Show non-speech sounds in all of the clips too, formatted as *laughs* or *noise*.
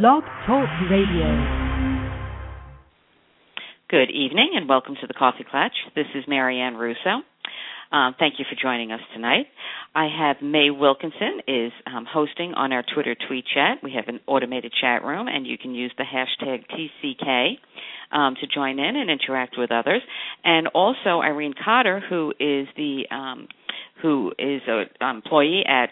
Blog Talk Radio. Good evening and welcome to the Coffee Klatch. This is Marianne Russo. Um, thank you for joining us tonight. I have May Wilkinson is um, hosting on our Twitter tweet chat. We have an automated chat room, and you can use the hashtag TCK um, to join in and interact with others. And also Irene Cotter, who is the um, who is an employee at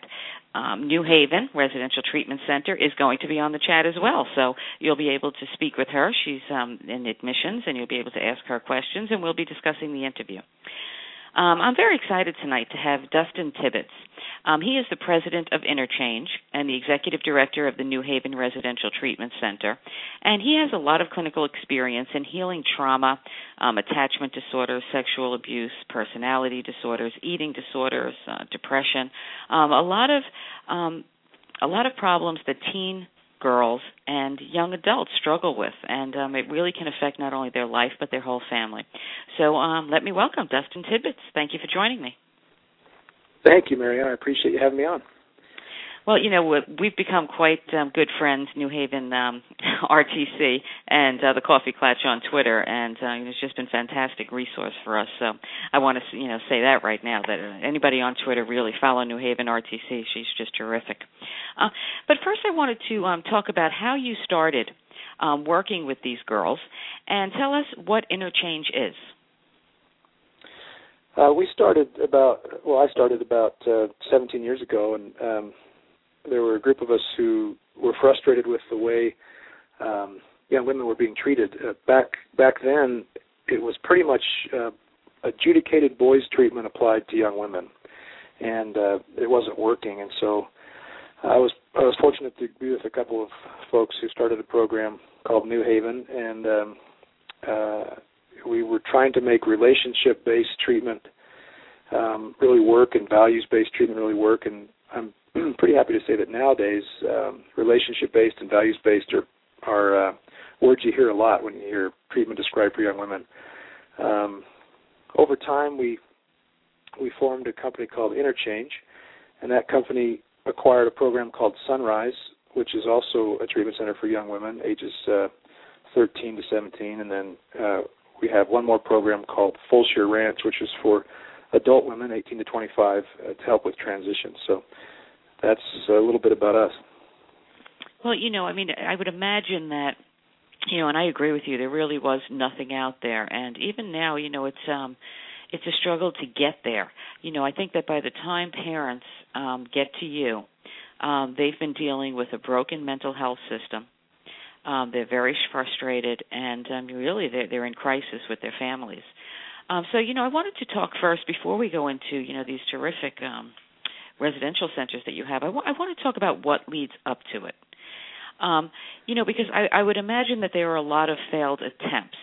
um, New Haven Residential Treatment Center is going to be on the chat as well. So you'll be able to speak with her. She's um, in admissions, and you'll be able to ask her questions, and we'll be discussing the interview. Um, I'm very excited tonight to have Dustin Tibbitts. Um, he is the president of InnerChange and the executive director of the New Haven Residential Treatment Center. And he has a lot of clinical experience in healing trauma, um, attachment disorders, sexual abuse, personality disorders, eating disorders, uh, depression, um, a lot of um, a lot of problems that teen girls and young adults struggle with, and um, it really can affect not only their life but their whole family. So um, let me welcome Dustin Tibbitts. Thank you for joining me. Thank you, Marianne. I appreciate you having me on. Well, you know, we've become quite um, good friends, New Haven um, *laughs* RTC and uh, the Coffee Klatch on Twitter, and uh, it's just been fantastic resource for us. So I want to, you know, say that right now that uh, anybody on Twitter really follow New Haven RTC. She's just terrific. Uh, but first, I wanted to um, talk about how you started um, working with these girls, and tell us what InnerChange is. Uh, we started about well, I started about uh, 17 years ago, and um, there were a group of us who were frustrated with the way um, young women were being treated. Uh, back back then, it was pretty much uh, adjudicated boys treatment applied to young women, and uh, it wasn't working. And so, I was I was fortunate to be with a couple of folks who started a program called New Haven, and um, uh, we were trying to make relationship-based treatment um, really work and values-based treatment really work. And I'm *clears throat* pretty happy to say that nowadays, um, relationship-based and values-based are are uh, words you hear a lot when you hear treatment described for young women. Um, over time, we we formed a company called InnerChange, and that company acquired a program called Sunrise, which is also a treatment center for young women ages uh, 13 to 17, and then uh, we have one more program called Fulshear Ranch, which is for adult women 18 to 25 uh, to help with transition. So that's a little bit about us. Well, you know, I mean, I would imagine that you know, and I agree with you. There really was nothing out there, and even now, you know, it's um, it's a struggle to get there. You know, I think that by the time parents um, get to you, um, they've been dealing with a broken mental health system. Um, they're very frustrated, and um, really, they're they're in crisis with their families. Um, so, you know, I wanted to talk first before we go into you know these terrific um, residential centers that you have. I, w- I want to talk about what leads up to it. Um, you know, because I, I would imagine that there are a lot of failed attempts.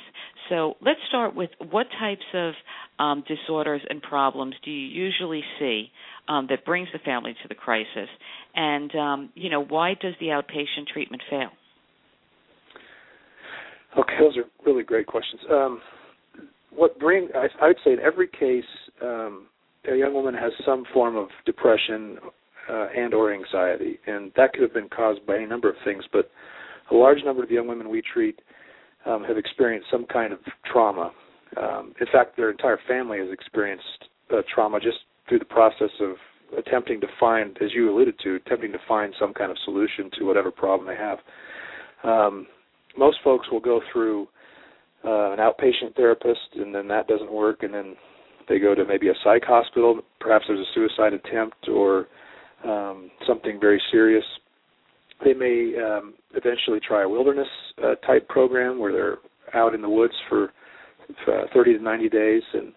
So let's start with what types of um, disorders and problems do you usually see um, that brings the family to the crisis, and um, you know why does the outpatient treatment fail? Okay, those are really great questions. Um, what bring I, I would say in every case, um, a young woman has some form of depression uh, and or anxiety, and that could have been caused by any number of things. But a large number of young women we treat um, have experienced some kind of trauma. Um, in fact, their entire family has experienced uh, trauma just through the process of attempting to find, as you alluded to, attempting to find some kind of solution to whatever problem they have. Um, most folks will go through uh, an outpatient therapist, and then that doesn't work, and then they go to maybe a psych hospital. Perhaps there's a suicide attempt or um, something very serious. They may um, eventually try a wilderness uh, type program where they're out in the woods for uh, 30 to 90 days, and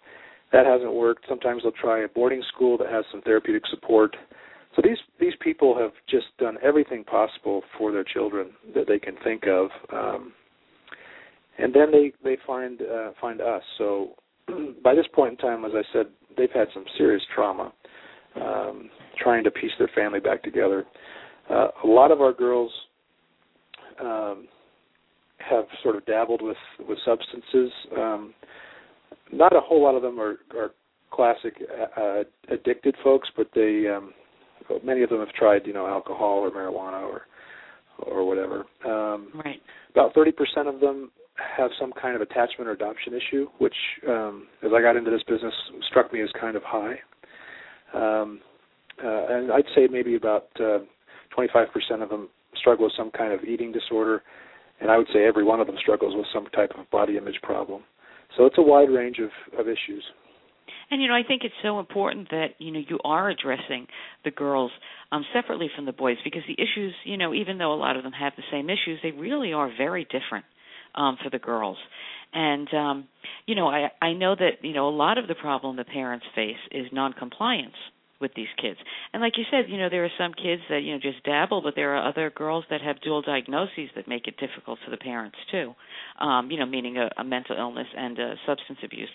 that hasn't worked. Sometimes they'll try a boarding school that has some therapeutic support. So these these people have just done everything possible for their children that they can think of, um, and then they they find uh, find us. So *clears throat* by this point in time, as I said, they've had some serious trauma, um, trying to piece their family back together. Uh, a lot of our girls um, have sort of dabbled with with substances. Um, not a whole lot of them are, are classic uh, addicted folks, but they um, many of them have tried you know alcohol or marijuana or or whatever. Uh, Um, right. About 30% of them have some kind of attachment or adoption issue, which, um, as I got into this business, struck me as kind of high. Um, uh, and I'd say maybe about uh, 25% of them struggle with some kind of eating disorder, and I would say every one of them struggles with some type of body image problem. So it's a wide range of, of issues. And you know, I think it's so important that you know you are addressing the girls um, separately from the boys because the issues, you know, even though a lot of them have the same issues, they really are very different um, for the girls. And um, you know, I I know that you know a lot of the problem the parents face is noncompliance with these kids. And like you said, you know, there are some kids that, you know, just dabble, but there are other girls that have dual diagnoses that make it difficult for the parents too. Um, you know, meaning a, a mental illness and a substance abuse.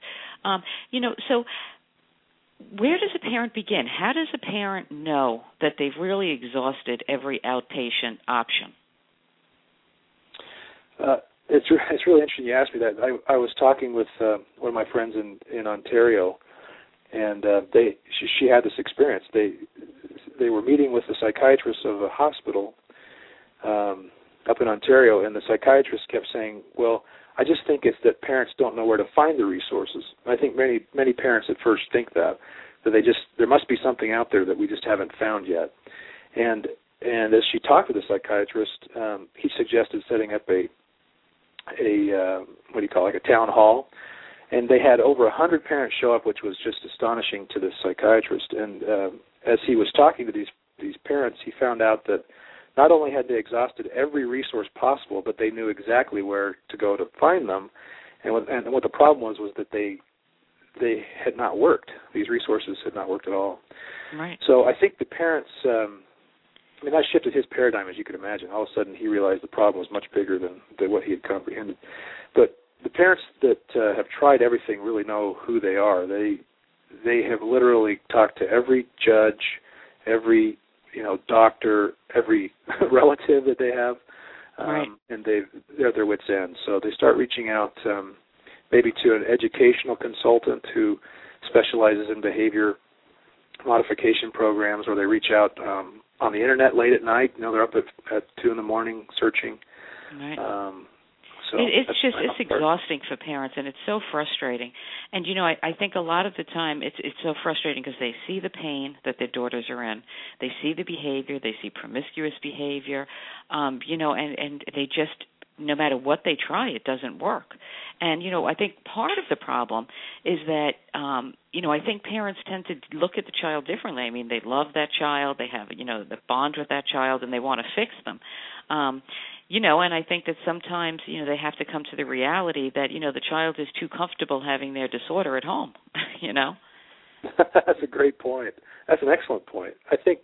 Um, you know, so where does a parent begin? How does a parent know that they've really exhausted every outpatient option? Uh, it's re- it's really interesting you asked me that. I I was talking with uh, one of my friends in in Ontario and uh, they she, she had this experience. They they were meeting with the psychiatrist of a hospital um, up in Ontario, and the psychiatrist kept saying, "Well, I just think it's that parents don't know where to find the resources." I think many many parents at first think that that they just there must be something out there that we just haven't found yet. And and as she talked with the psychiatrist, um, he suggested setting up a a uh, what do you call it, like a town hall and they had over a hundred parents show up, which was just astonishing to the psychiatrist. And uh, as he was talking to these these parents, he found out that not only had they exhausted every resource possible, but they knew exactly where to go to find them. And what, and what the problem was was that they they had not worked. These resources had not worked at all. Right. So I think the parents. Um, I mean, that shifted his paradigm, as you could imagine. All of a sudden, he realized the problem was much bigger than, than what he had comprehended. But the parents that uh, have tried everything really know who they are. They they have literally talked to every judge, every you know doctor, every *laughs* relative that they have, um, right. and they they're at their wits end. So they start reaching out um, maybe to an educational consultant who specializes in behavior modification programs, or they reach out um, on the internet late at night. You know, they're up at, at two in the morning searching. Right. Um, so it, it's just it's part. exhausting for parents, and it's so frustrating. And you know, I, I think a lot of the time it's it's so frustrating because they see the pain that their daughters are in, they see the behavior, they see promiscuous behavior, um, you know, and and they just no matter what they try, it doesn't work. And you know, I think part of the problem is that um, you know, I think parents tend to look at the child differently. I mean, they love that child, they have you know the bond with that child, and they want to fix them. Um, you know and i think that sometimes you know they have to come to the reality that you know the child is too comfortable having their disorder at home *laughs* you know *laughs* that's a great point that's an excellent point i think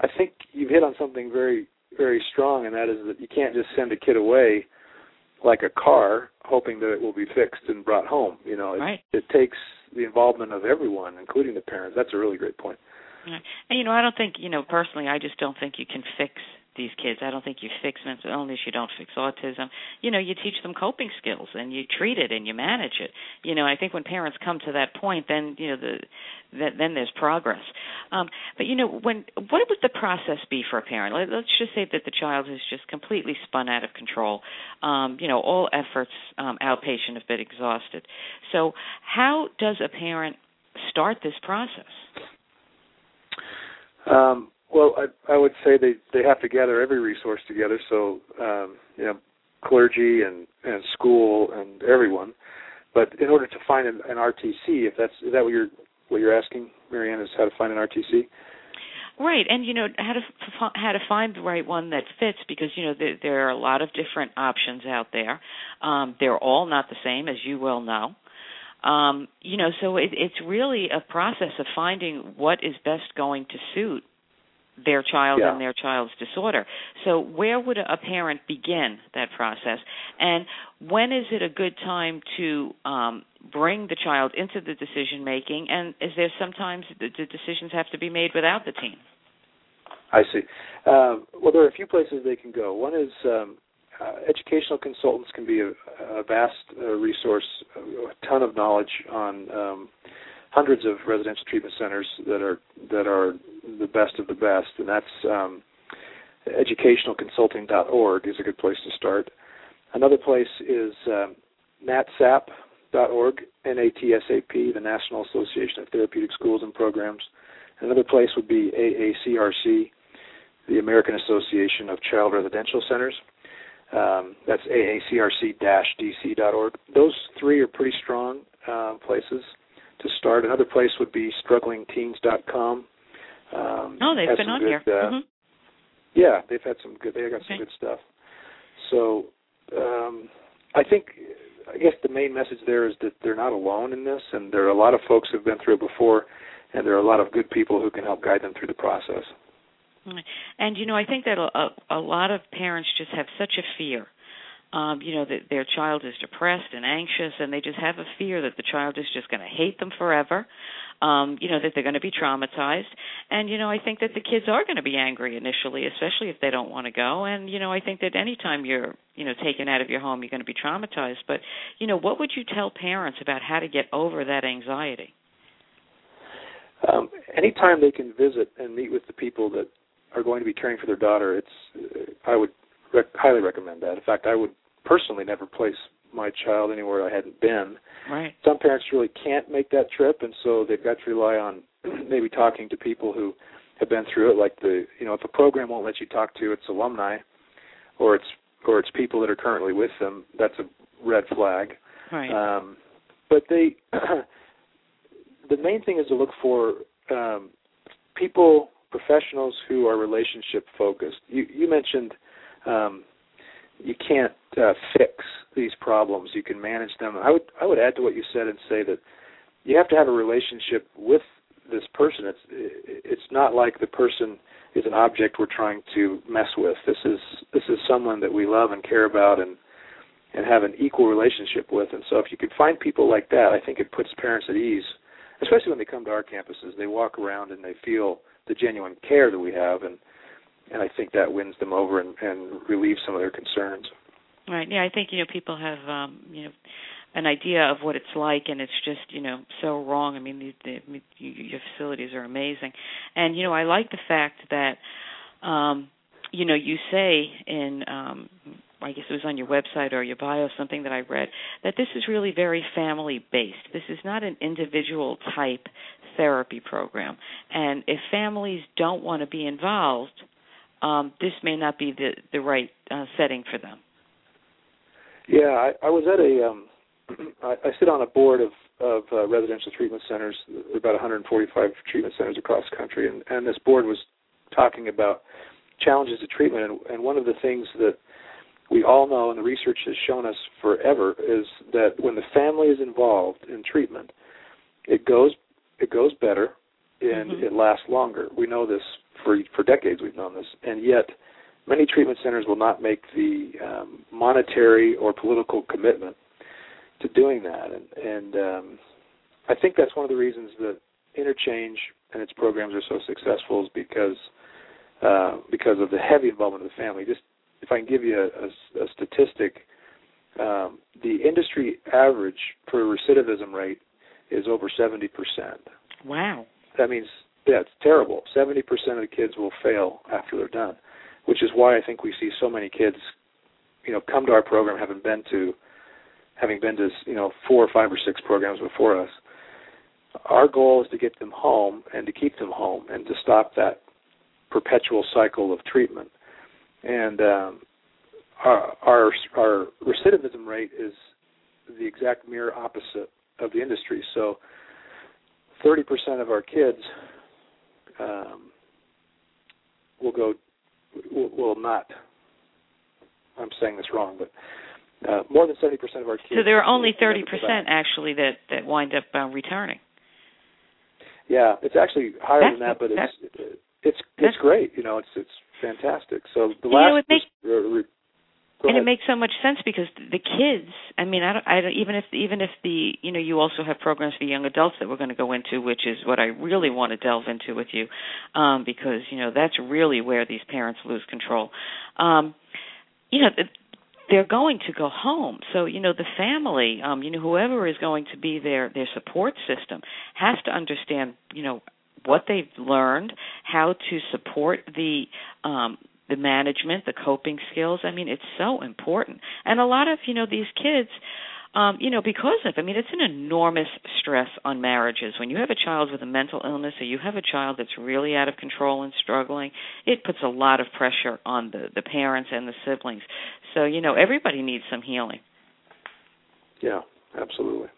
i think you've hit on something very very strong and that is that you can't just send a kid away like a car hoping that it will be fixed and brought home you know. It, right. it takes the involvement of everyone including the parents. That's a really great point. And you know i don't think you know personally i just don't think you can fix these kids. I don't think you fix mental illness, you don't fix autism. You know, you teach them coping skills and you treat it and you manage it. You know, I think when parents come to that point, then you know the that, then there's progress. Um, but you know, when what would the process be for a parent? Let, let's just say that the child is just completely spun out of control. Um, you know, all efforts um, outpatient have been exhausted. So, how does a parent start this process? Um, well, I would say they they have to gather every resource together. So um, you know, clergy and and school and everyone. But in order to find an, an RTC, if that's is that what you're what you're asking, Marianne, is how to find an RTC? Right, and you know how to how to find the right one that fits because you know there, there are a lot of different options out there. Um, they're all not the same, as you well know. Um, you know, so it, it's really a process of finding what is best going to suit their child yeah. and their child's disorder. So, where would a parent begin that process? And when is it a good time to um, bring the child into the decision making? And is there sometimes the, the, decisions have to be made without the teen? I see. Um, well, there are a few places they can go. One is um, uh, educational consultants can be a, a vast uh, resource, a ton of knowledge on um, hundreds of residential treatment centers that are that are the best of the best, and that's um, educationalconsulting.org is a good place to start. Another place is um, natsap.org, N-A-T-S-A-P, the National Association of Therapeutic Schools and Programs. Another place would be AACRC, the American Association of Child Residential Centers. Um, that's aacrc-dc.org. Those three are pretty strong uh, places to start. Another place would be strugglingteens.com. Um, oh, they've been on good, here. Uh, mm-hmm. Yeah, they've had some good. They got some good stuff. So, um, I think, I guess the main message there is that they're not alone in this, and there are a lot of folks who've been through it before, and there are a lot of good people who can help guide them through the process. And you know, I think that a, a lot of parents just have such a fear. Um, you know that their child is depressed and anxious, and they just have a fear that the child is just going to hate them forever. Um, you know that they're going to be traumatized, and you know I think that the kids are going to be angry initially, especially if they don't want to go. And you know I think that anytime you're you know taken out of your home, you're going to be traumatized. But you know what would you tell parents about how to get over that anxiety? Um, anytime they can visit and meet with the people that are going to be caring for their daughter, it's I would rec- highly recommend that. In fact, I would personally never place my child anywhere I hadn't been. Right. Some parents really can't make that trip, and so they've got to rely on *clears throat* maybe talking to people who have been through it. Like the, you know, if a program won't let you talk to its alumni, or it's or it's people that are currently with them, that's a red flag. Right. Um, but they, *clears throat* the main thing is to look for um, people professionals who are relationship focused. You, you mentioned um, you can't uh, fix these problems; you can manage them. I would I would add to what you said and say that you have to have a relationship with this person. It's it's not like the person is an object we're trying to mess with. This is this is someone that we love and care about and and have an equal relationship with. And so if you could find people like that, I think it puts parents at ease, especially when they come to our campuses. They walk around and they feel the genuine care that we have, and and I think that wins them over and, and relieves some of their concerns. Right. Yeah, I think you know people have um, you know an idea of what it's like, and it's just you know so wrong. I mean, the, the, your facilities are amazing, and you know I like the fact that um, you know you say in um, I guess it was on your website or your bio, something that I read, that this is really very family based. This is not an individual type therapy program. And if families don't want to be involved, um, this may not be the, the right uh, setting for them. Yeah, I, I was at a, um, *clears throat* I, I sit on a board of, of uh, residential treatment centers, about 145 treatment centers across the country, and, and this board was talking about challenges to treatment. And, and one of the things that we all know, and the research has shown us forever, is that when the family is involved in treatment, it goes it goes better and mm-hmm. it lasts longer. We know this for for decades. We've known this, and yet many treatment centers will not make the um, monetary or political commitment to doing that, and and um, I think that's one of the reasons that InnerChange and its programs are so successful is because uh, because of the heavy involvement of the family. Just if I can give you a, a, a statistic, um, the industry average for recidivism rate is over 70%. Wow. That means, yeah, it's terrible. 70% of the kids will fail after they're done, which is why I think we see so many kids, you know, come to our program having been to, having been to, you know, four or five or six programs before us. Our goal is to get them home and to keep them home and to stop that perpetual cycle of treatment. And um, our, our our recidivism rate is the exact mirror opposite of the industry. So, 30% of our kids um, will go will, will not. I'm saying this wrong, but uh, more than 70% of our kids. So there are only 30% actually that that wind up uh, returning. Yeah, it's actually higher that's, than that, but it's it's it's great. You know, it's it's fantastic. So the last you know, makes, uh, and it makes so much sense because the kids i mean i don't i don't even if even if the you know you also have programs for young adults that we're going to go into which is what i really want to delve into with you um because you know that's really where these parents lose control. Um you know they're going to go home. So you know the family um you know whoever is going to be their their support system has to understand you know what they've learned how to support the um the management, the coping skills. I mean, it's so important. And a lot of, you know, these kids um, you know, because of, I mean, it's an enormous stress on marriages. When you have a child with a mental illness or you have a child that's really out of control and struggling, it puts a lot of pressure on the, the parents and the siblings. So, you know, everybody needs some healing. Yeah, absolutely.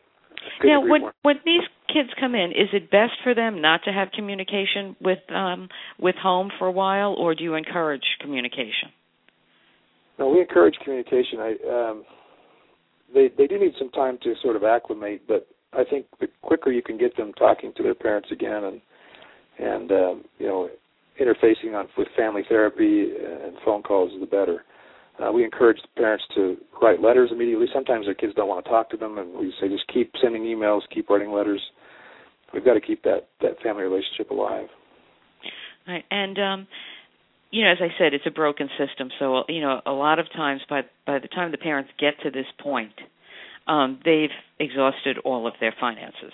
Now, when more. when these kids come in, is it best for them not to have communication with um with home for a while, or do you encourage communication? No, we encourage communication. I um, they they do need some time to sort of acclimate, but I think the quicker you can get them talking to their parents again and and um, you know interfacing on with family therapy and phone calls, the better. Uh, we encourage parents to write letters immediately. Sometimes their kids don't want to talk to them, and we say just keep sending emails, keep writing letters. We've got to keep that that family relationship alive. Right, and um, you know, as I said, it's a broken system. So you know, a lot of times by by the time the parents get to this point, um, they've exhausted all of their finances.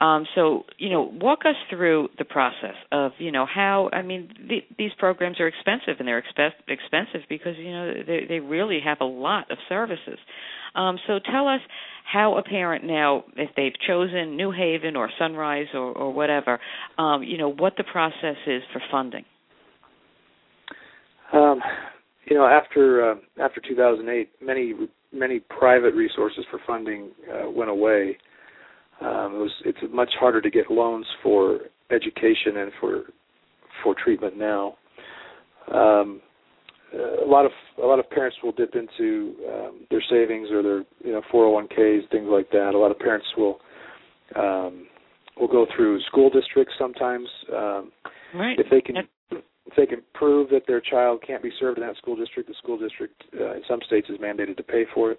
Um, so you know, walk us through the process of you know how I mean the, these programs are expensive and they're expe- expensive because you know they they really have a lot of services. Um, so tell us how a parent now, if they've chosen New Haven or Sunrise or, or whatever, um, you know what the process is for funding. Um, you know, after uh, after 2008, many many private resources for funding uh, went away. Um, it was it's much harder to get loans for education and for for treatment now. Um, a lot of a lot of parents will dip into um, their savings or their you know 401ks, things like that. A lot of parents will um, will go through school districts sometimes. Um, right. If they can if they can prove that their child can't be served in that school district, the school district uh, in some states is mandated to pay for it.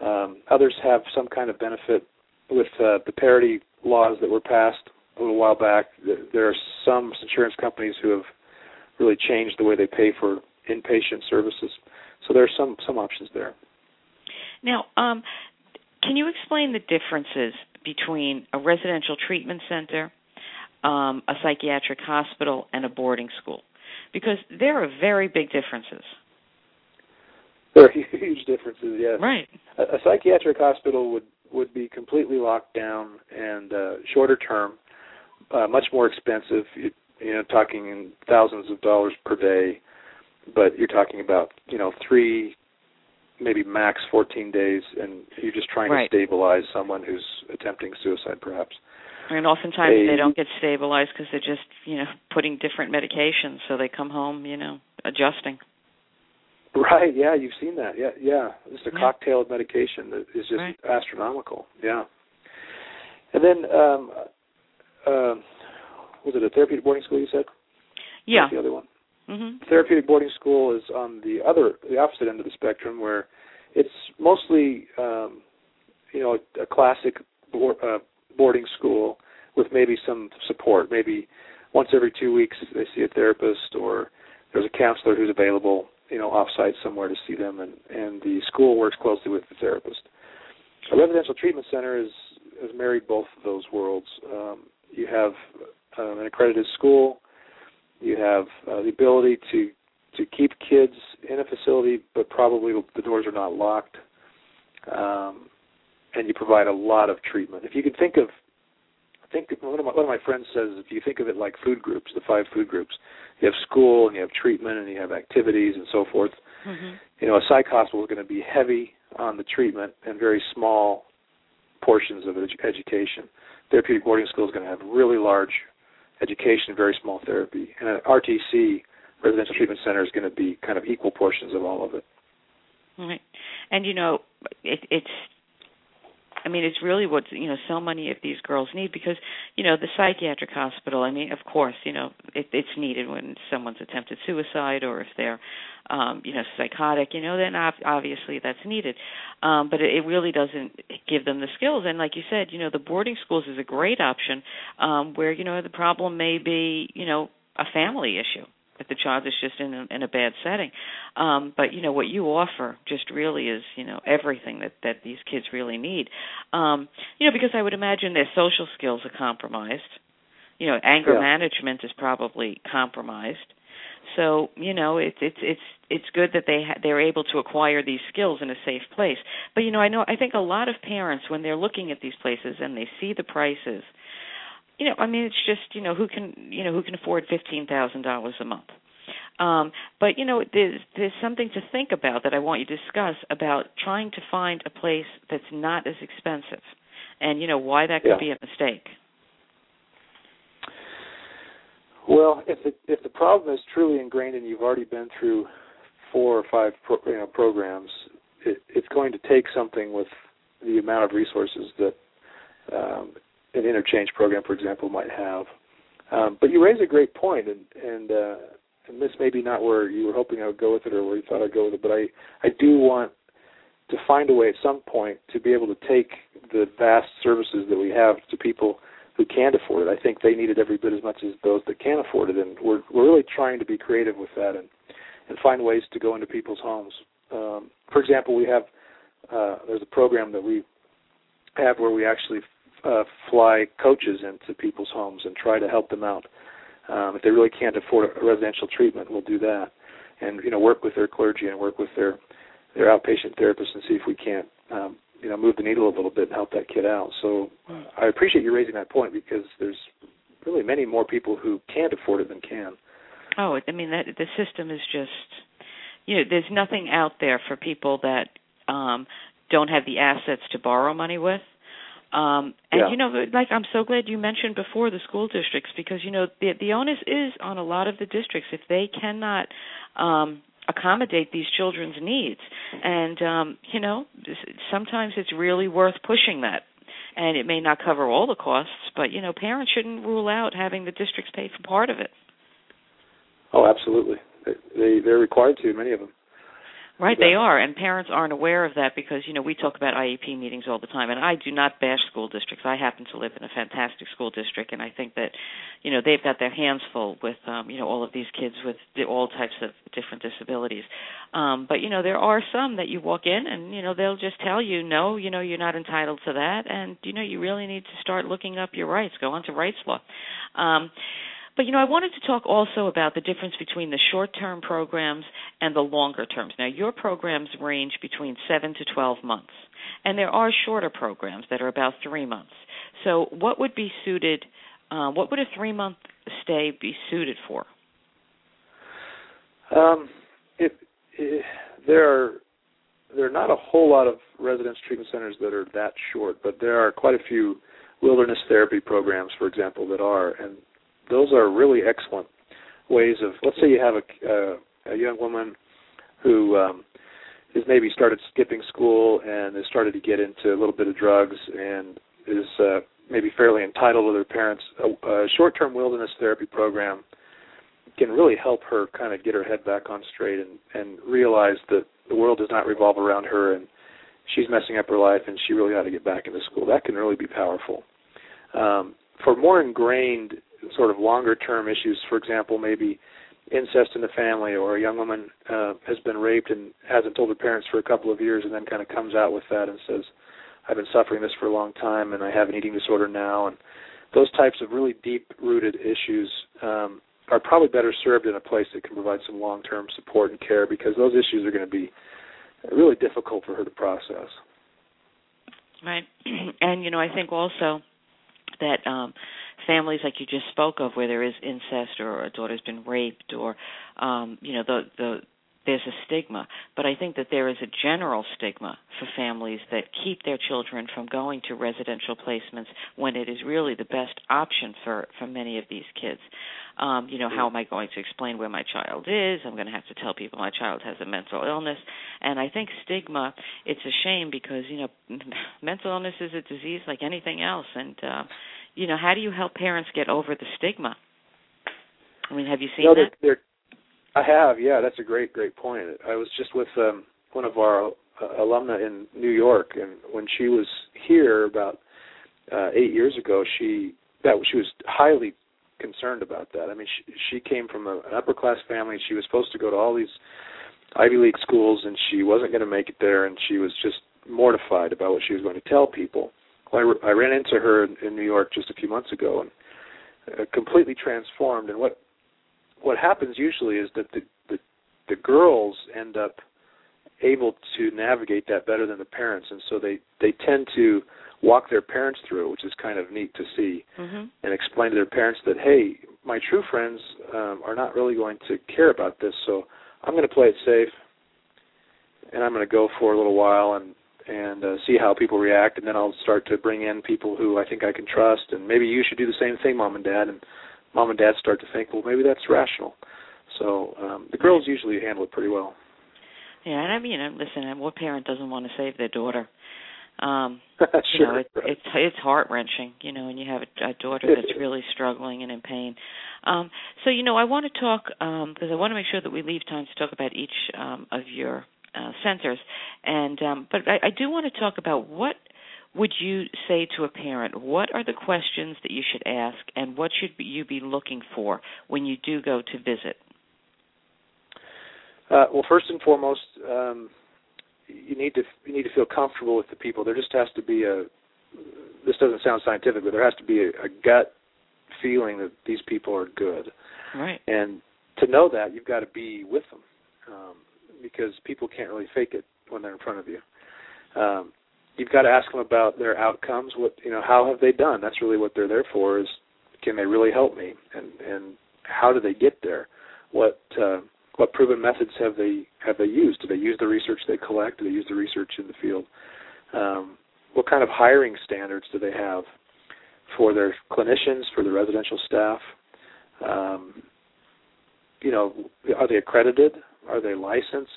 Um, others have some kind of benefit with uh, the parity laws that were passed a little while back. There are some insurance companies who have really changed the way they pay for inpatient services. So there are some some options there. Now, um, can you explain the differences between a residential treatment center um, a psychiatric hospital, and a boarding school, because there are very big differences. There are *laughs* huge differences. Yes. Right. A, a psychiatric hospital would would be completely locked down and uh, shorter term, uh, much more expensive. You, you know, talking in thousands of dollars per day, but you're talking about you know three, maybe max 14 days, and you're just trying right. to stabilize someone who's attempting suicide, perhaps. And oftentimes they, they don't get stabilized because they're just, you know, putting different medications, so they come home, you know, adjusting. Right. Yeah, you've seen that. Yeah, yeah. Just a yeah. cocktail of medication that is just right. astronomical. Yeah. And then, um, uh, was it a therapeutic boarding school? You said. Yeah. the other one. Mm-hmm. Therapeutic boarding school is on the other, the opposite end of the spectrum, where it's mostly, um, you know, a, a classic board, uh, boarding school with maybe some support. Maybe once every two weeks they see a therapist or there's a counselor who's available, you know, offsite somewhere to see them, and and the school works closely with the therapist. A residential treatment center is has married both of those worlds. Um, you have um, an accredited school. You have uh, the ability to to keep kids in a facility, but probably the doors are not locked. Um, and you provide a lot of treatment. If you can think of, I think one of my one of my friends says if you think of it like food groups, the five food groups, you have school and you have treatment and you have activities and so forth. Mm-hmm. You know, a psych hospital is going to be heavy on the treatment and very small portions of edu- education. Therapeutic boarding school is going to have really large education, very small therapy, and an RTC residential treatment center is going to be kind of equal portions of all of it. Right, and you know, it, it's I mean, it's really what you know so many of these girls need because you know the psychiatric hospital. I mean, of course, you know it, it's needed when someone's attempted suicide or if they're, um, you know, psychotic. You know, then obviously that's needed, um, but it, it really doesn't give them the skills. And like you said, you know, the boarding schools is a great option um, where you know the problem may be you know a family issue if the child is just in a, in a bad setting. Um, but you know what you offer just really is you know everything that that these kids really need. Um, you know because I would imagine their social skills are compromised. You know anger yeah. management is probably compromised. So you know, it's it's it's it's good that they ha- they're able to acquire these skills in a safe place. But you know, I know I think a lot of parents when they're looking at these places and they see the prices, you know, I mean, it's just you know who can you know who can afford fifteen thousand dollars a month. Um, but you know, there's there's something to think about that I want you to discuss about trying to find a place that's not as expensive, and you know why that could Yeah. be a mistake. Well, if the if the problem is truly ingrained and you've already been through four or five pro, you know, programs, it, it's going to take something with the amount of resources that um, an InnerChange program, for example, might have. Um, but you raise a great point, and and, uh, and this may be not where you were hoping I would go with it or where you thought I'd go with it, but I I do want to find a way at some point to be able to take the vast services that we have to people who can't afford it. I think they need it every bit as much as those that can afford it, and we're we're really trying to be creative with that and and find ways to go into people's homes. Um, for example, we have uh, there's a program that we have where we actually uh, fly coaches into people's homes and try to help them out. Um, if they really can't afford a residential treatment, we'll do that, and you know work with their clergy and work with their their outpatient therapists and see if we can't um, you know move the needle a little bit and help that kid out. So uh, I appreciate you raising that point because there's really many more people who can't afford it than can. Oh, I mean that the system is just you know there's nothing out there for people that um don't have the assets to borrow money with. Um and Yeah. you know like I'm so glad you mentioned before the school districts because you know the the onus is on a lot of the districts if they cannot um accommodate these children's needs and um you know sometimes it's really worth pushing that and it may not cover all the costs but you know parents shouldn't rule out having the districts pay for part of it Oh, absolutely. They, they they're required to. Many of them. Right, they are, and parents aren't aware of that because you know we talk about IEP meetings all the time, and I do not bash school districts. I happen to live in a fantastic school district, and I think that you know they've got their hands full with um, you know all of these kids with all types of different disabilities. Um, but you know there are some that you walk in, and you know they'll just tell you no, you know you're not entitled to that, and you know you really need to start looking up your rights. Go on to rights law. Um, but you know, I wanted to talk also about the difference between the short-term programs and the longer terms. Now, your programs range between 7 to 12 months, and there are shorter programs that are about 3 months. So, what would be suited uh, what would a 3-month stay be suited for? Um, there are there are not a whole lot of residence treatment centers that are that short, but there are quite a few wilderness therapy programs, for example, that are, and those are really excellent ways of. Let's say you have a uh, a young woman who um, has maybe started skipping school and has started to get into a little bit of drugs and is uh, maybe fairly entitled to their parents. A, a short-term wilderness therapy program can really help her kind of get her head back on straight and and realize that the world does not revolve around her and she's messing up her life and she really ought to get back into school. That can really be powerful. Um, for more ingrained sort of longer term issues, for example, maybe incest in the family or a young woman uh, has been raped and hasn't told her parents for a couple of years and then kind of comes out with that and says, I've been suffering this for a long time and I have an eating disorder now and those types of really deep rooted issues um, are probably better served in a place that can provide some long term support and care because those issues are going to be really difficult for her to process. Right. *clears throat* and you know, I think also that um families like you just spoke of where there is incest or a daughter's been raped or um you know the the there's a stigma. But i think that there is a general stigma for families that keep their children from going to residential placements when it is really the best option for for many of these kids. Um you know how am i going to explain where my child is? I'm going to have to tell people my child has a mental illness. And i think stigma it's a shame because you know *laughs* mental illness is a disease like anything else. And uh you know how do you help parents get over the stigma i mean have you seen no, that they're, they're, I have, yeah. That's a great, great point. I was just with um, one of our uh, alumna in New York, and when she was here about uh, eight years ago, she that she was highly concerned about that. I mean, she, she came from a, an upper class family. She was supposed to go to all these Ivy League schools, and she wasn't going to make it there, and she was just mortified about what she was going to tell people. Well, I, I ran into her in, in New York just a few months ago, and uh, completely transformed. And what what happens usually is that the, the the girls end up able to navigate that better than the parents, and so they they tend to walk their parents through, which is kind of neat to see, mm-hmm. and explain to their parents that hey, my true friends um, are not really going to care about this, so I'm going to play it safe, and I'm going to go for a little while and and uh, see how people react, and then I'll start to bring in people who I think I can trust, and maybe you should do the same thing, mom and dad, and mom and dad start to think, well, maybe that's rational. So um, the girls usually handle it pretty well. Yeah, and I mean, listen, what parent doesn't want to save their daughter? Um, sure, *laughs* you know, it, right. it's it's heart wrenching, you know, and you have a, a daughter that's really struggling and in pain. Um, so, you know, I want to talk um, because I want to make sure that we leave time to talk about each um, of your uh, centers, and um, but I, I do want to talk about what would you say to a parent? What are the questions that you should ask, and what should you be looking for when you do go to visit? Uh, well, first and foremost, um, you need to you need to feel comfortable with the people. There just has to be a. This doesn't sound scientific, but there has to be a, a gut feeling that these people are good. Right. And to know that, you've got to be with them, um, because people can't really fake it when they're in front of you. Um, you've got to ask them about their outcomes. What you know, how have they done? That's really what they're there for. Is can they really help me? And and how do they get there? What uh, what proven methods have they have they used? Do they use the research they collect? Do they use the research in the field? Um, what kind of hiring standards do they have for their clinicians, for the residential staff? Um, you know, are they accredited? Are they licensed?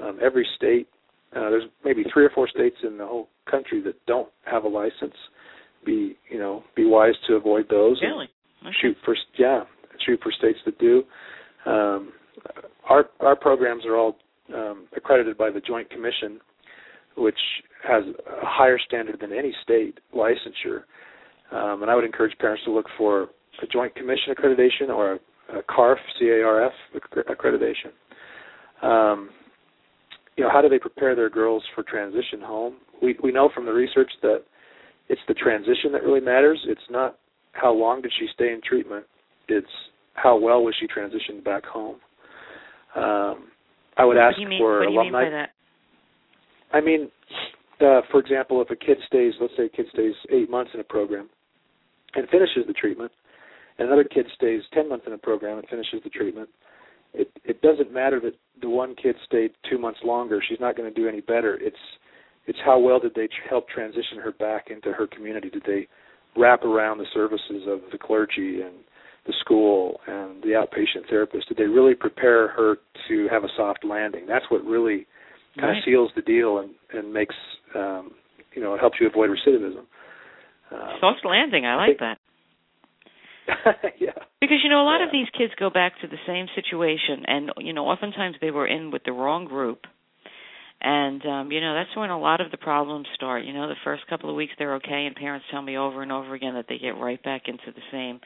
Um, every state, uh, there's maybe three or four states in the whole country that don't have a license. Be you know, be wise to avoid those. Really? Okay. Shoot for yeah, shoot for states that do. Um, our our programs are all um, accredited by the Joint Commission, which has a higher standard than any state licensure. Um, and I would encourage parents to look for a Joint Commission accreditation or a, a CARF, C-A-R-F accreditation. Um, you know, how do they prepare their girls for transition home? We we know from the research that it's the transition that really matters. It's not how long did she stay in treatment. It's how well was she transitioned back home. Um, I would ask what do you mean, for what do you alumni. Mean by that? I mean, uh, for example, if a kid stays, let's say a kid stays eight months in a program and finishes the treatment, and another kid stays ten months in a program and finishes the treatment, it it doesn't matter that the one kid stayed two months longer. She's not going to do any better. It's it's how well did they tr- help transition her back into her community? Did they wrap around the services of the clergy and the school and the outpatient therapist? Did they really prepare her to have a soft landing? That's what really kind right. of seals the deal and and makes um, you know it helps you avoid recidivism. Um, Soft landing. I like that. *laughs* yeah. Because you know a lot yeah. of these kids go back to the same situation, and you know oftentimes they were in with the wrong group, and um, you know that's when a lot of the problems start. You know the first couple of weeks they're okay, and parents tell me over and over again that they get right back into the same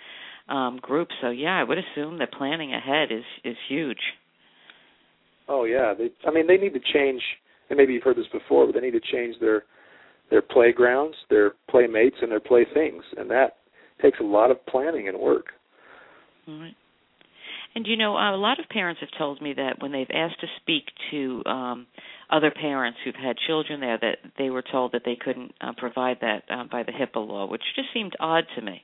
um, group. So yeah, I would assume that planning ahead is is huge. Oh yeah, they. I mean, they need to change. And maybe you've heard this before, but they need to change their their playgrounds, their playmates, and their playthings, and that takes a lot of planning and work. All right. And you know, a lot of parents have told me that when they've asked to speak to um other parents who've had children there, that they were told that they couldn't uh, provide that uh, by the HIPAA law, which just seemed odd to me.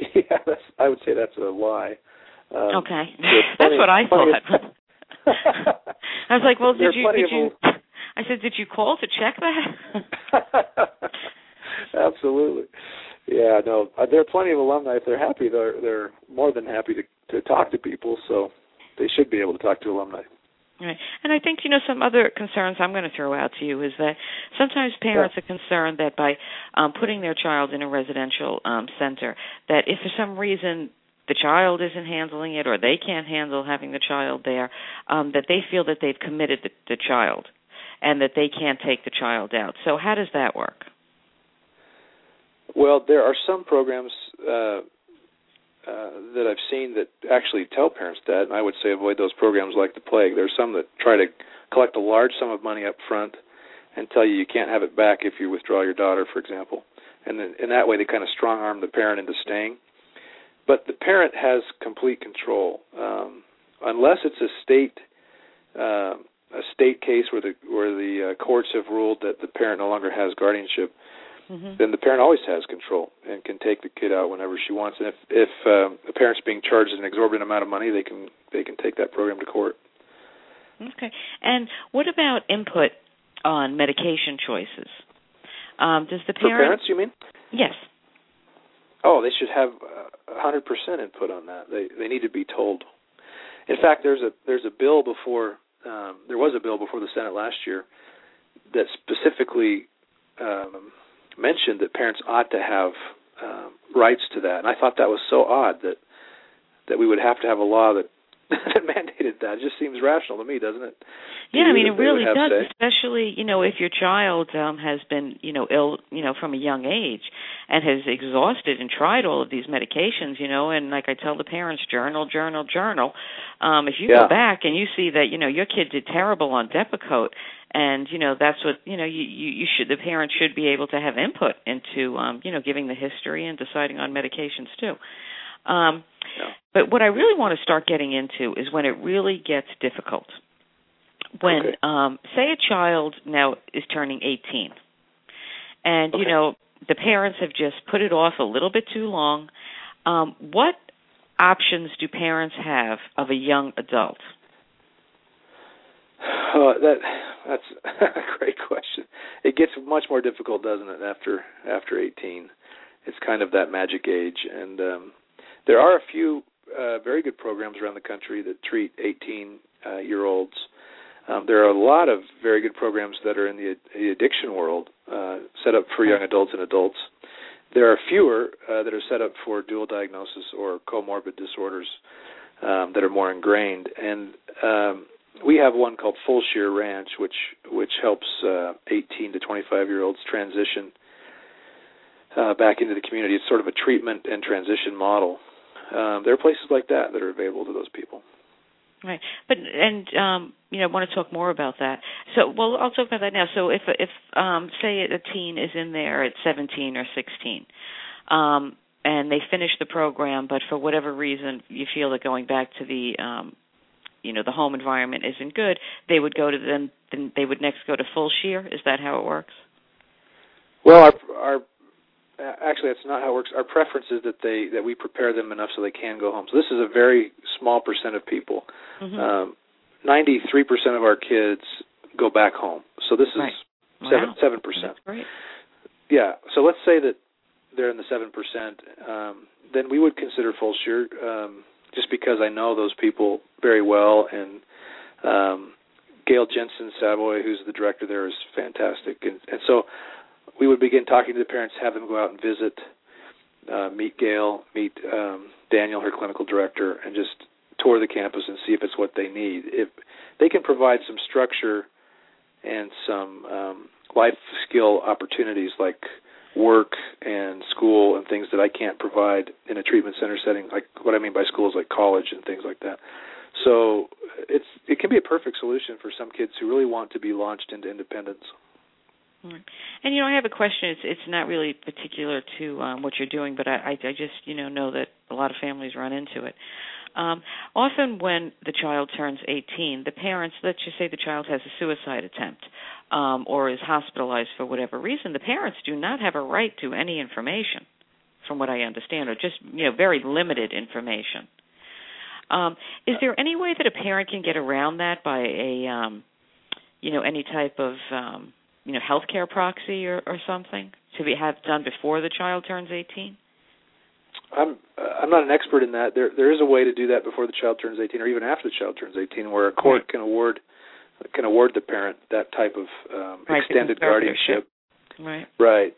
*laughs* Yeah, that's, I would say that's a lie. Um, okay, *laughs* that's what I thought. *laughs* I was like, well, did you? Did you? old- I said, did you call to check that? Absolutely. Yeah, no. uh, There are plenty of alumni. If they're happy, they're they're more than happy to to talk to people. So they should be able to talk to alumni. Right. And I think, you know, some other concerns I'm going to throw out to you is that sometimes parents are concerned that by um, putting their child in a residential um, center, that if for some reason the child isn't handling it or they can't handle having the child there, um, that they feel that they've committed the, the child and that they can't take the child out. So how does that work? Well, there are some programs uh, uh, that I've seen that actually tell parents that, and I would say avoid those programs like the plague. There's some that try to collect a large sum of money up front and tell you you can't have it back if you withdraw your daughter, for example. And then in that way, they kind of strong arm the parent into staying. but the parent has complete control um, unless it's a state uh, a state case where the where the uh, courts have ruled that the parent no longer has guardianship. Mm-hmm. Then the parent always has control and can take the kid out whenever she wants. And if if um, the parent's being charged an exorbitant amount of money, they can they can take that program to court. Okay. And what about input on medication choices? Um, does the parent? For parents, you mean? Yes. Oh, they should have a hundred percent input on that. They they need to be told. In fact, there's a there's a bill before um, there was a bill before the Senate last year that specifically um, mentioned that parents ought to have um, rights to that, and I thought that was so odd that that we would have to have a law that *laughs* that mandated that. It just seems rational to me, doesn't it? Yeah, I mean it really does, say. especially you know if your child um has been you know ill you know from a young age and has exhausted and tried all of these medications, you know, and like I tell the parents, journal, journal, journal. Um if you yeah. go back and you see that you know your kid did terrible on Depakote, and you know that's what you know you you, you should the parents should be able to have input into um you know giving the history and deciding on medications too. Um, But what I really want to start getting into is when it really gets difficult. When, okay. um, say, a child now is turning 18, and okay. you know the parents have just put it off a little bit too long. Um, what options do parents have of a young adult? *sighs* Uh, that that's *laughs* a great question. It gets much more difficult, doesn't it? After after 18, it's kind of that magic age, and um, there are a few uh, very good programs around the country that treat 18 uh, year olds. Um, there are a lot of very good programs that are in the, the addiction world, uh, set up for young adults and adults. There are fewer uh, that are set up for dual diagnosis or comorbid disorders um, that are more ingrained. And um, we have one called Full Shear Ranch, which which helps uh, 18 to 25 year olds transition uh, back into the community. It's sort of a treatment and transition model um, there are places like that that are available to those people. Right, but and um, you know, I want to talk more about that. So, well, I'll talk about that now. So, if if um, say a teen is in there at 17 or 16, um, and they finish the program, but for whatever reason you feel that going back to the um, you know the home environment isn't good, they would go to them. Then they would next go to full shear. Is that how it works? Well, our our actually that's not how it works. Our preference is that they that we prepare them enough so they can go home. So this is a very small percent of people. Mm-hmm. Um, Ninety-three percent of our kids go back home. So this is seven seven percent. Right. Yeah. So let's say that they're in the seven percent. Um, then we would consider full shear, um, just because I know those people very well, and um, Gail Jensen Savoy, who's the director there, is fantastic, and, and so we would begin talking to the parents, have them go out and visit, uh, meet Gail, meet um, Daniel, her clinical director, and just tour the campus and see if it's what they need. If they can provide some structure and some um, life skill opportunities like work and school and things that I can't provide in a treatment center setting. Like what I mean by school is like college and things like that. So it's it can be a perfect solution for some kids who really want to be launched into independence. And you know, I have a question. It's it's not really particular to um, what you're doing, but I, I I just you know know that a lot of families run into it. Um, often, when the child turns 18, the parents, let's just say the child has a suicide attempt um, or is hospitalized for whatever reason, the parents do not have a right to any information, from what I understand, or just you know very limited information. Um, is there any way that a parent can get around that by a um, you know any type of um, you know healthcare proxy or, or something to be have done before the child turns 18? I'm uh, I'm not an expert in that. There there is a way to do that before the child turns 18 or even after the child turns 18 where a court can award can award the parent that type of um right, extended guardianship. Right. Right.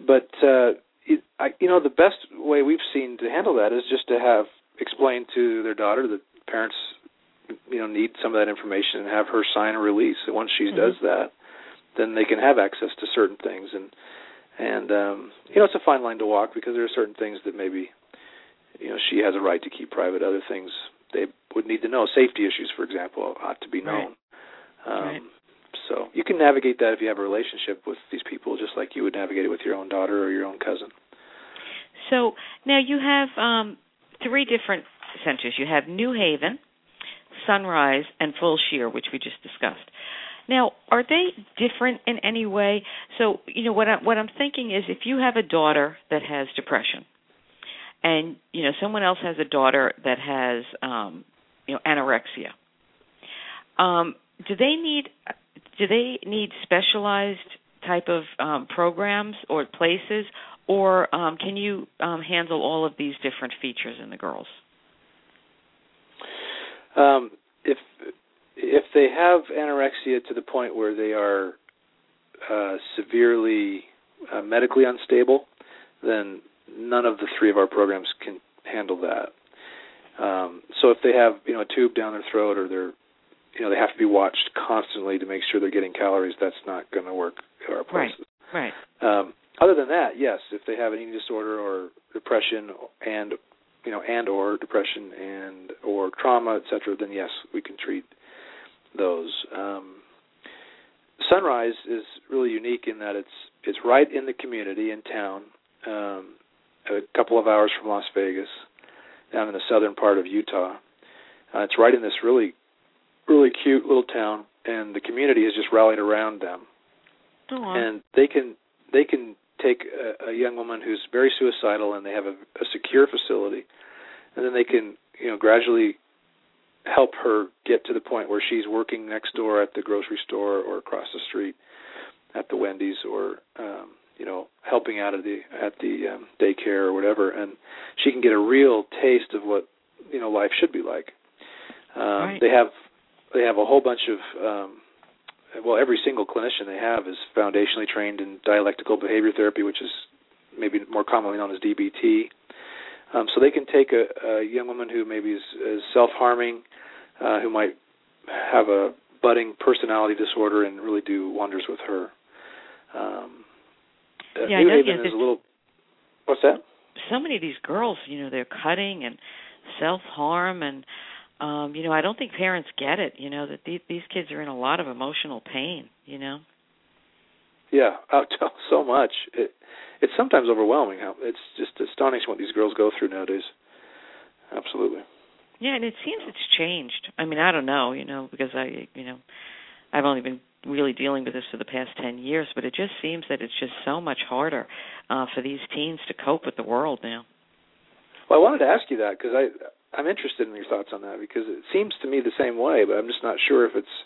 But uh it, I, you know the best way we've seen to handle that is just to have explain to their daughter that parents you know need some of that information and have her sign a release. And once she mm-hmm. does that, then they can have access to certain things and and um you know it's a fine line to walk because there are certain things that maybe you know she has a right to keep private other things they would need to know safety issues for example ought to be known right. um right. so you can navigate that if you have a relationship with these people just like you would navigate it with your own daughter or your own cousin so now you have um three different centers. You have New Haven, Sunrise, and Full Shear, which we just discussed. Now, are they different in any way? So, you know, what I, what I'm thinking is, if you have a daughter that has depression, and you know, someone else has a daughter that has, um, you know, anorexia, um, do they need do they need specialized type of um, programs or places, or um, can you um, handle all of these different features in the girls? Um, if if they have anorexia to the point where they are uh, severely uh, medically unstable, then none of the three of our programs can handle that. Um, so if they have you know a tube down their throat or they're you know they have to be watched constantly to make sure they're getting calories, that's not going to work at our places. Right. Right. Um, other than that, yes, if they have an eating disorder or depression and you know and or depression and or trauma, etc., then yes, we can treat those. Um, Sunrise is really unique in that it's it's right in the community in town, um, a couple of hours from Las Vegas, down in the southern part of Utah. Uh, it's right in this really really cute little town, and the community has just rallied around them, and they can they can take a, a young woman who's very suicidal, and they have a, a secure facility, and then they can you know gradually help her get to the point where she's working next door at the grocery store or across the street at the Wendy's or um you know helping out at the at the um daycare or whatever. And she can get a real taste of what you know life should be like. Um right. they have they have a whole bunch of um well every single clinician they have is foundationally trained in dialectical behavior therapy which is maybe more commonly known as DBT um, so they can take a, a young woman who maybe is, is self-harming, uh, who might have a budding personality disorder, and really do wonders with her. Um, uh, Yeah, I New Haven is a little. What's that? So many of these girls, you know, they're cutting and self harm, and um, you know, I don't think parents get it. You know that these these kids are in a lot of emotional pain. You know. Yeah, *laughs* oh, so much. It, it's sometimes overwhelming. How it's just astonishing what these girls go through nowadays. Absolutely. Yeah, and it seems it's changed. I mean, I don't know, you know, because I, you know, I've only been really dealing with this for the past 10 years, but it just seems that it's just so much harder uh for these teens to cope with the world now. Well, I wanted to ask you that because I I'm interested in your thoughts on that because it seems to me the same way, but I'm just not sure if it's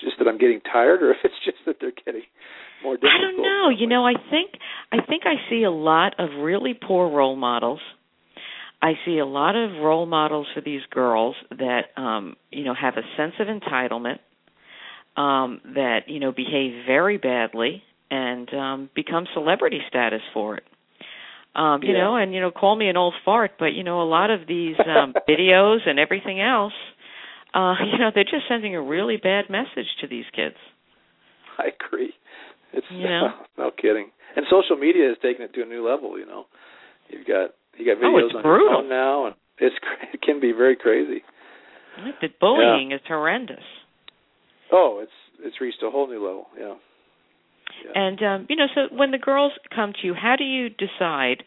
just that I'm getting tired or *laughs* if it's just that they're getting more difficult. I don't know. You know, I think I think I see a lot of really poor role models. I see a lot of role models for these girls that um, you know, have a sense of entitlement, um, that, you know, behave very badly and um become celebrity status for it. Um, you Yeah. know, and you know, call me an old fart, but you know, a lot of these um *laughs* videos and everything else, uh, *laughs* you know, they're just sending a really bad message to these kids. I agree. It's You know? *laughs* no kidding. And social media has taken it to a new level. You know, you've got you got Oh, videos it's on brutal. your phone now, and it's cra- it can be very crazy. The bullying is horrendous. Oh, it's it's reached a whole new level. Yeah. Yeah. And um, you know, so when the girls come to you, how do you decide?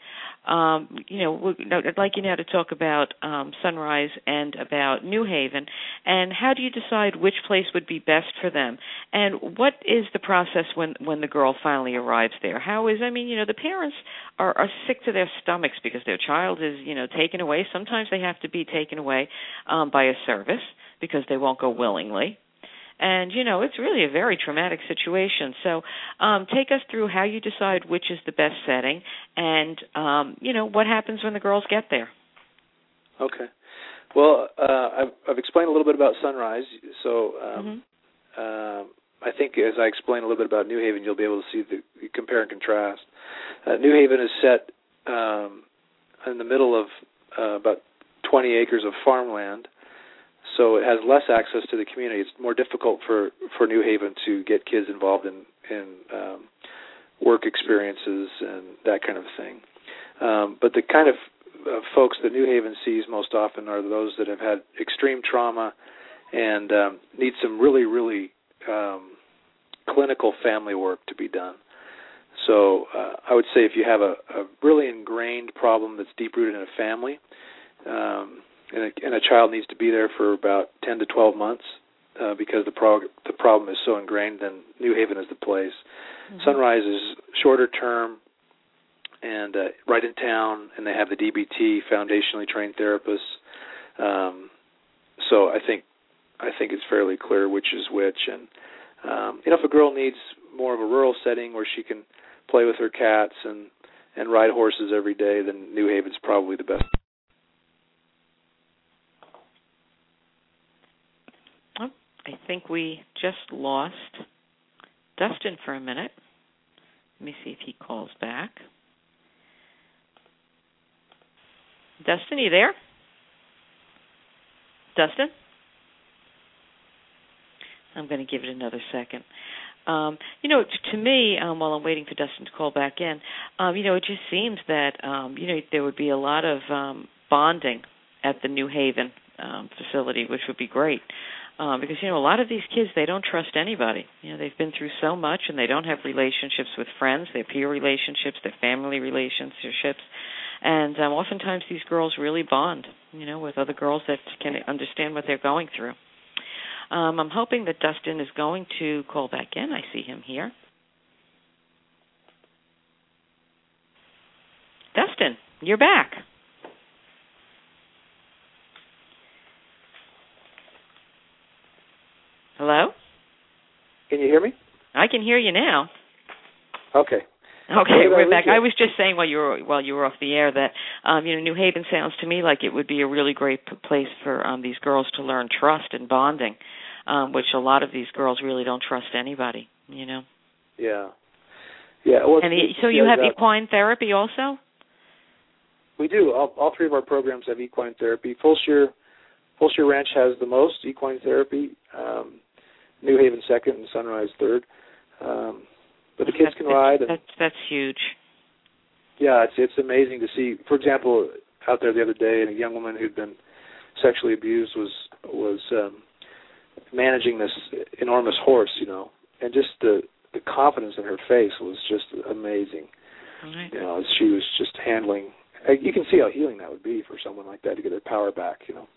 Um, you know, I'd like you now to talk about um, Sunrise and about New Haven, and how do you decide which place would be best for them? And what is the process when when the girl finally arrives there? How is? I mean, you know, the parents are, are sick to their stomachs because their child is, you know, taken away. Sometimes they have to be taken away um, by a service because they won't go willingly and you know it's really a very traumatic situation so um take us through how you decide which is the best setting and um you know what happens when the girls get there Okay. Well, uh, I've, I've explained a little bit about Sunrise, so um, Mhm. um, I think as I explain a little bit about New Haven, you'll be able to see the, the compare and contrast. Uh, New Haven is set um, in the middle of uh, about 20 acres of farmland, so it has less access to the community. It's more difficult for for New Haven to get kids involved in in um, work experiences and that kind of thing. Um, but the kind of uh, folks that New Haven sees most often are those that have had extreme trauma and um, need some really, really um, clinical family work to be done. So uh, I would say if you have a, a really ingrained problem that's deep rooted in a family, um, and, a, and a child needs to be there for about 10 to 12 months uh, because the prog- the problem is so ingrained. Then New Haven is the place. Mm-hmm. Sunrise is shorter term and uh, right in town, and they have the DBT foundationally trained therapists. Um, so I think I think it's fairly clear which is which, and um, you know if a girl needs more of a rural setting where she can play with her cats and and ride horses every day, then New Haven's probably the best. I think we just lost Dustin for a minute. Let me see if he calls back. Dustin, you there? Dustin? I'm going to give it another second. Um, you know, to, to me, um, while I'm waiting for Dustin to call back in, um, you know, it just seems that um, you know there would be a lot of um, bonding at the New Haven um, facility, which would be great. Um, because you know a lot of these kids they don't trust anybody. You know they've been through so much and they don't have relationships with friends, their peer relationships, their family relationships, and um, oftentimes these girls really bond. You know with other girls that can understand what they're going through. Um, I'm hoping that Dustin is going to call back in. I see him here. Dustin, you're back. Hello? Can you hear me? I can hear you now. Okay. Okay, we're back. I was just saying while you were while you were off the air that um, you know New Haven sounds to me like it would be a really great p- place for um, these girls to learn trust and bonding, um, which a lot of these girls really don't trust anybody. You know. Yeah. Yeah. Well, and the, so you have equine therapy also. We do. All, all three of our programs have equine therapy. Fulshear Fulshear Ranch has the most equine therapy. Um, New Haven second and Sunrise third. Um, but the kids can ride. And, that's that's huge. Yeah, it's it's amazing to see. For example, out there the other day, and a young woman who'd been sexually abused was was um, managing this enormous horse, you know, and just the the confidence in her face was just amazing. Right. You know, as she was just handling. You can see how healing that would be for someone like that to get their power back. You know.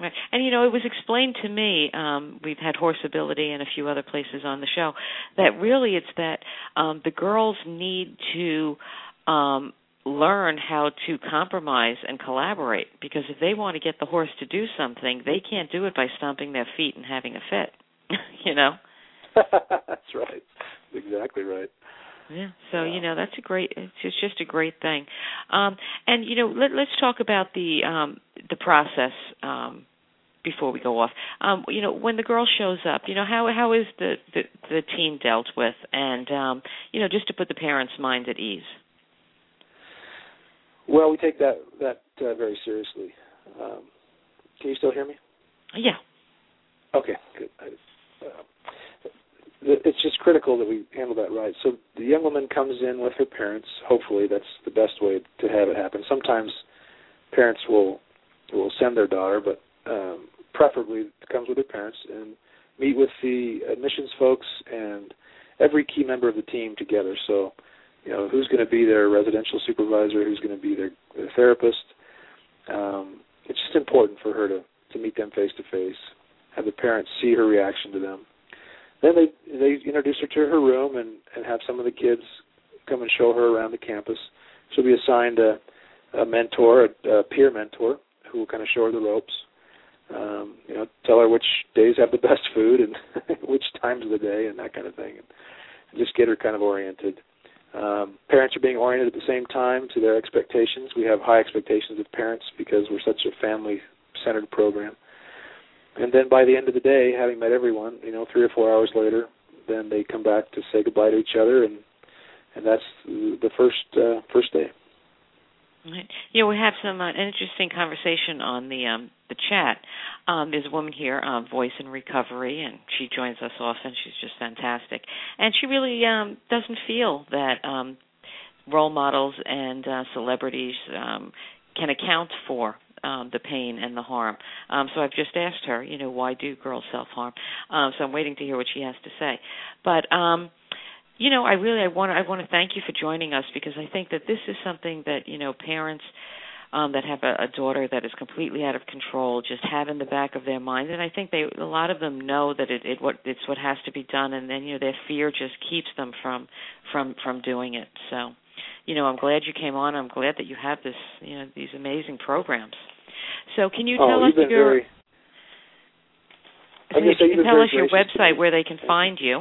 Right. And you know, it was explained to me, um, we've had horse ability and a few other places on the show, that really it's that um the girls need to um learn how to compromise and collaborate because if they want to get the horse to do something, they can't do it by stomping their feet and having a fit. *laughs* you know? *laughs* that's right. Exactly right. Yeah. So you know that's a great. It's just a great thing. Um, and you know, let, let's talk about the um, the process um, before we go off. Um, you know, when the girl shows up, you know how how is the the, the team dealt with, and um, you know, just to put the parents' mind at ease. Well, we take that that uh, very seriously. Um, can you still hear me? Yeah. Okay. Good. I, uh, it's just critical that we handle that right. So the young woman comes in with her parents. Hopefully, that's the best way to have it happen. Sometimes parents will will send their daughter, but um, preferably it comes with their parents and meet with the admissions folks and every key member of the team together. So, you know, who's going to be their residential supervisor, who's going to be their, their therapist. Um, it's just important for her to to meet them face to face, have the parents see her reaction to them then they they introduce her to her room and and have some of the kids come and show her around the campus. She'll be assigned a, a mentor, a, a peer mentor, who will kind of show her the ropes. Um, you know, tell her which days have the best food and *laughs* which times of the day and that kind of thing, and just get her kind of oriented. Um, parents are being oriented at the same time to their expectations. We have high expectations of parents because we're such a family-centered program and then by the end of the day, having met everyone, you know, three or four hours later, then they come back to say goodbye to each other, and and that's the first uh, first day. Yeah, we have some uh, interesting conversation on the um, the chat. Um, there's a woman here, um, Voice in Recovery, and she joins us often. She's just fantastic, and she really um, doesn't feel that um, role models and uh, celebrities um, can account for um, the pain and the harm. Um, so I've just asked her, you know, why do girls self harm? Um, so I'm waiting to hear what she has to say. But um, you know, I really I want I want to thank you for joining us because I think that this is something that you know parents um, that have a, a daughter that is completely out of control just have in the back of their mind, and I think they a lot of them know that it, it what it's what has to be done, and then you know their fear just keeps them from from from doing it. So, you know, I'm glad you came on. I'm glad that you have this you know these amazing programs. So, can you oh, tell us your very, so you can tell us your website where they can find you.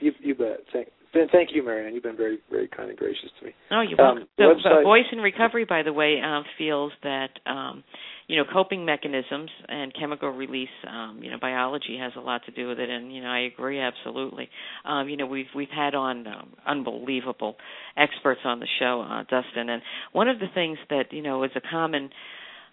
You you bet. Thank, Ben, thank you, Marianne. You've been very, very kind and gracious to me. Oh, you're Um, welcome. the so, website- Voice in Recovery, by the way, um, feels that um, you know coping mechanisms and chemical release, um, you know, biology has a lot to do with it, and you know, I agree absolutely. Um, you know, we've we've had on um, unbelievable experts on the show, uh, Dustin, and one of the things that you know is a common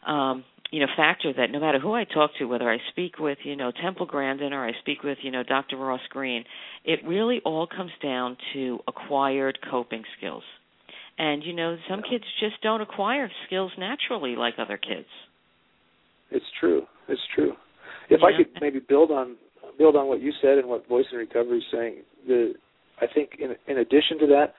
um, you know factor that no matter who I talk to, whether I speak with you know Temple Grandin or I speak with you know Dr. Ross Greene, it really all comes down to acquired coping skills. And you know some kids just don't acquire skills naturally like other kids. It's true. It's true. If I could maybe build on build on what you said and what Voice in Recovery is saying, the I think in in addition to that,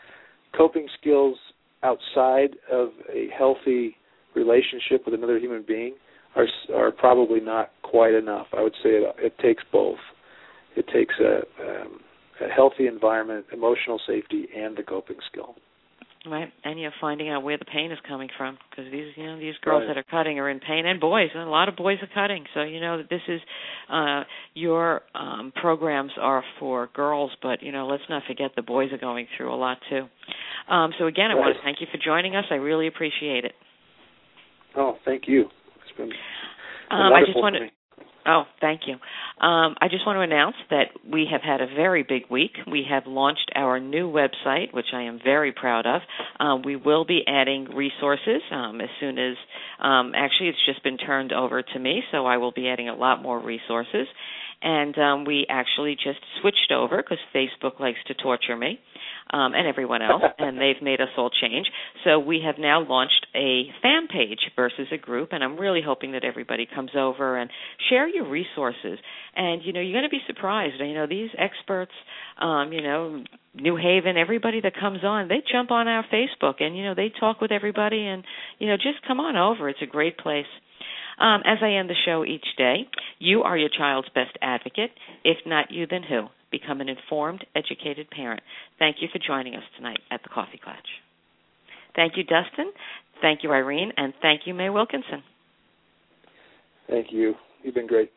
coping skills outside of a healthy relationship with another human being are are probably not quite enough. I would say it, it takes both. It takes a um, a healthy environment, emotional safety, and the coping skill. Right, and you're finding out where the pain is coming from because these, you know, these girls Right. that are cutting are in pain, and boys, and a lot of boys are cutting. So you know that this is uh, your um, programs are for girls, but you know, let's not forget the boys are going through a lot too. Um, so again, I want to thank you for joining us. I really appreciate it. Oh, thank you. It's been, Um, I just want to. Oh, thank you. Um, I just want to announce that we have had a very big week. We have launched our new website, which I am very proud of. Um, we will be adding resources um, as soon as, um, actually, it's just been turned over to me, so I will be adding a lot more resources. And um, we actually just switched over because Facebook likes to torture me um, and everyone else, *laughs* and they've made us all change. So we have now launched a fan page versus a group, and I'm really hoping that everybody comes over and share your resources. And you know, you're going to be surprised. You know, these experts, um, you know, New Haven, everybody that comes on, they jump on our Facebook, and you know, they talk with everybody, and you know, just come on over. It's a great place. Um, as I end the show each day, you are your child's best advocate. If not you, then who? Become an informed, educated parent. Thank you for joining us tonight at the Coffee Klatch. Thank you, Dustin. Thank you, Irene. And thank you, May Wilkinson. Thank you. You've been great.